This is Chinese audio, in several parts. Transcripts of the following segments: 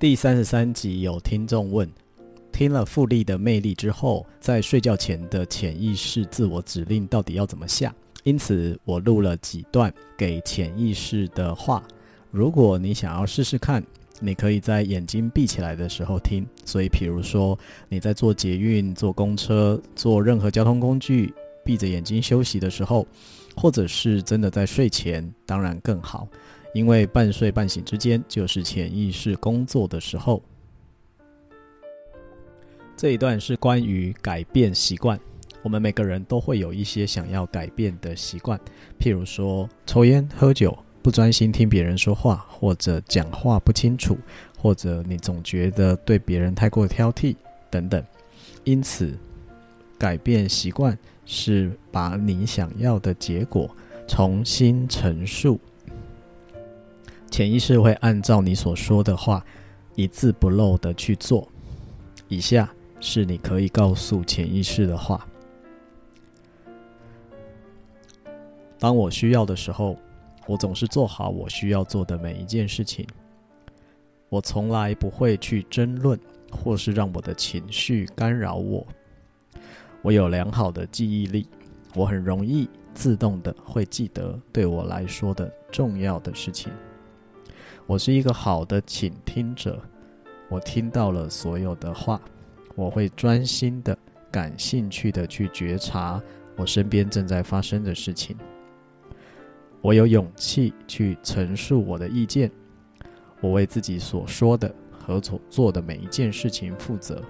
第三十三集有听众问，听了复利的魅力之后，在睡觉前的潜意识自我指令到底要怎么下？因此，我录了几段给潜意识的话。如果你想要试试看，你可以在眼睛闭起来的时候听。所以，比如说你在坐捷运、坐公车、坐任何交通工具，闭着眼睛休息的时候，或者是真的在睡前，当然更好。因为半睡半醒之间就是潜意识工作的时候。这一段是关于改变习惯。我们每个人都会有一些想要改变的习惯，譬如说抽烟、喝酒、不专心听别人说话，或者讲话不清楚，或者你总觉得对别人太过挑剔等等。因此，改变习惯是把你想要的结果重新陈述。潜意识会按照你所说的话，一字不漏地去做。以下是你可以告诉潜意识的话：当我需要的时候，我总是做好我需要做的每一件事情。我从来不会去争论，或是让我的情绪干扰我。我有良好的记忆力，我很容易自动的会记得对我来说的重要的事情。我是一个好的倾听者，我听到了所有的话，我会专心的、感兴趣的去觉察我身边正在发生的事情。我有勇气去陈述我的意见，我为自己所说的和所做的每一件事情负责。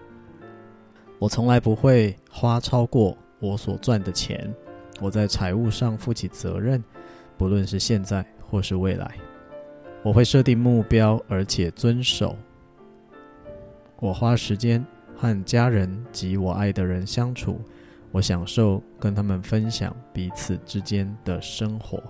我从来不会花超过我所赚的钱，我在财务上负起责任，不论是现在或是未来。我会设定目标，而且遵守。我花时间和家人及我爱的人相处，我享受跟他们分享彼此之间的生活。